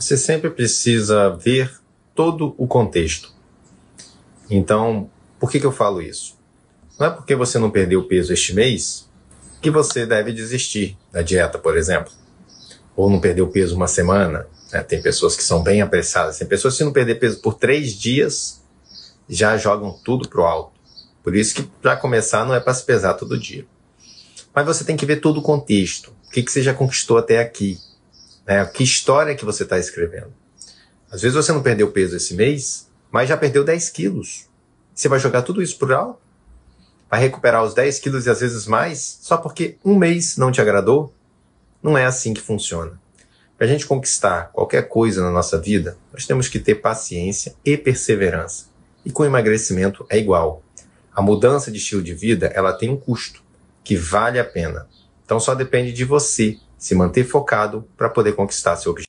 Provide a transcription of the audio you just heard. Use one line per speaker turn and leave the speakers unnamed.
você sempre precisa ver todo o contexto. Então, por que, que eu falo isso? Não é porque você não perdeu peso este mês que você deve desistir da dieta, por exemplo. Ou não perdeu peso uma semana. Né? Tem pessoas que são bem apressadas. Tem pessoas que, se não perder peso por três dias, já jogam tudo pro alto. Por isso que, para começar, não é para se pesar todo dia. Mas você tem que ver todo o contexto. O que, que você já conquistou até aqui? Né? Que história que você está escrevendo? Às vezes você não perdeu peso esse mês, mas já perdeu 10 quilos. Você vai jogar tudo isso por alto? Vai recuperar os 10 quilos e às vezes mais só porque um mês não te agradou? Não é assim que funciona. Para a gente conquistar qualquer coisa na nossa vida, nós temos que ter paciência e perseverança. E com emagrecimento é igual. A mudança de estilo de vida ela tem um custo que vale a pena. Então só depende de você se manter focado para poder conquistar seu objetivo.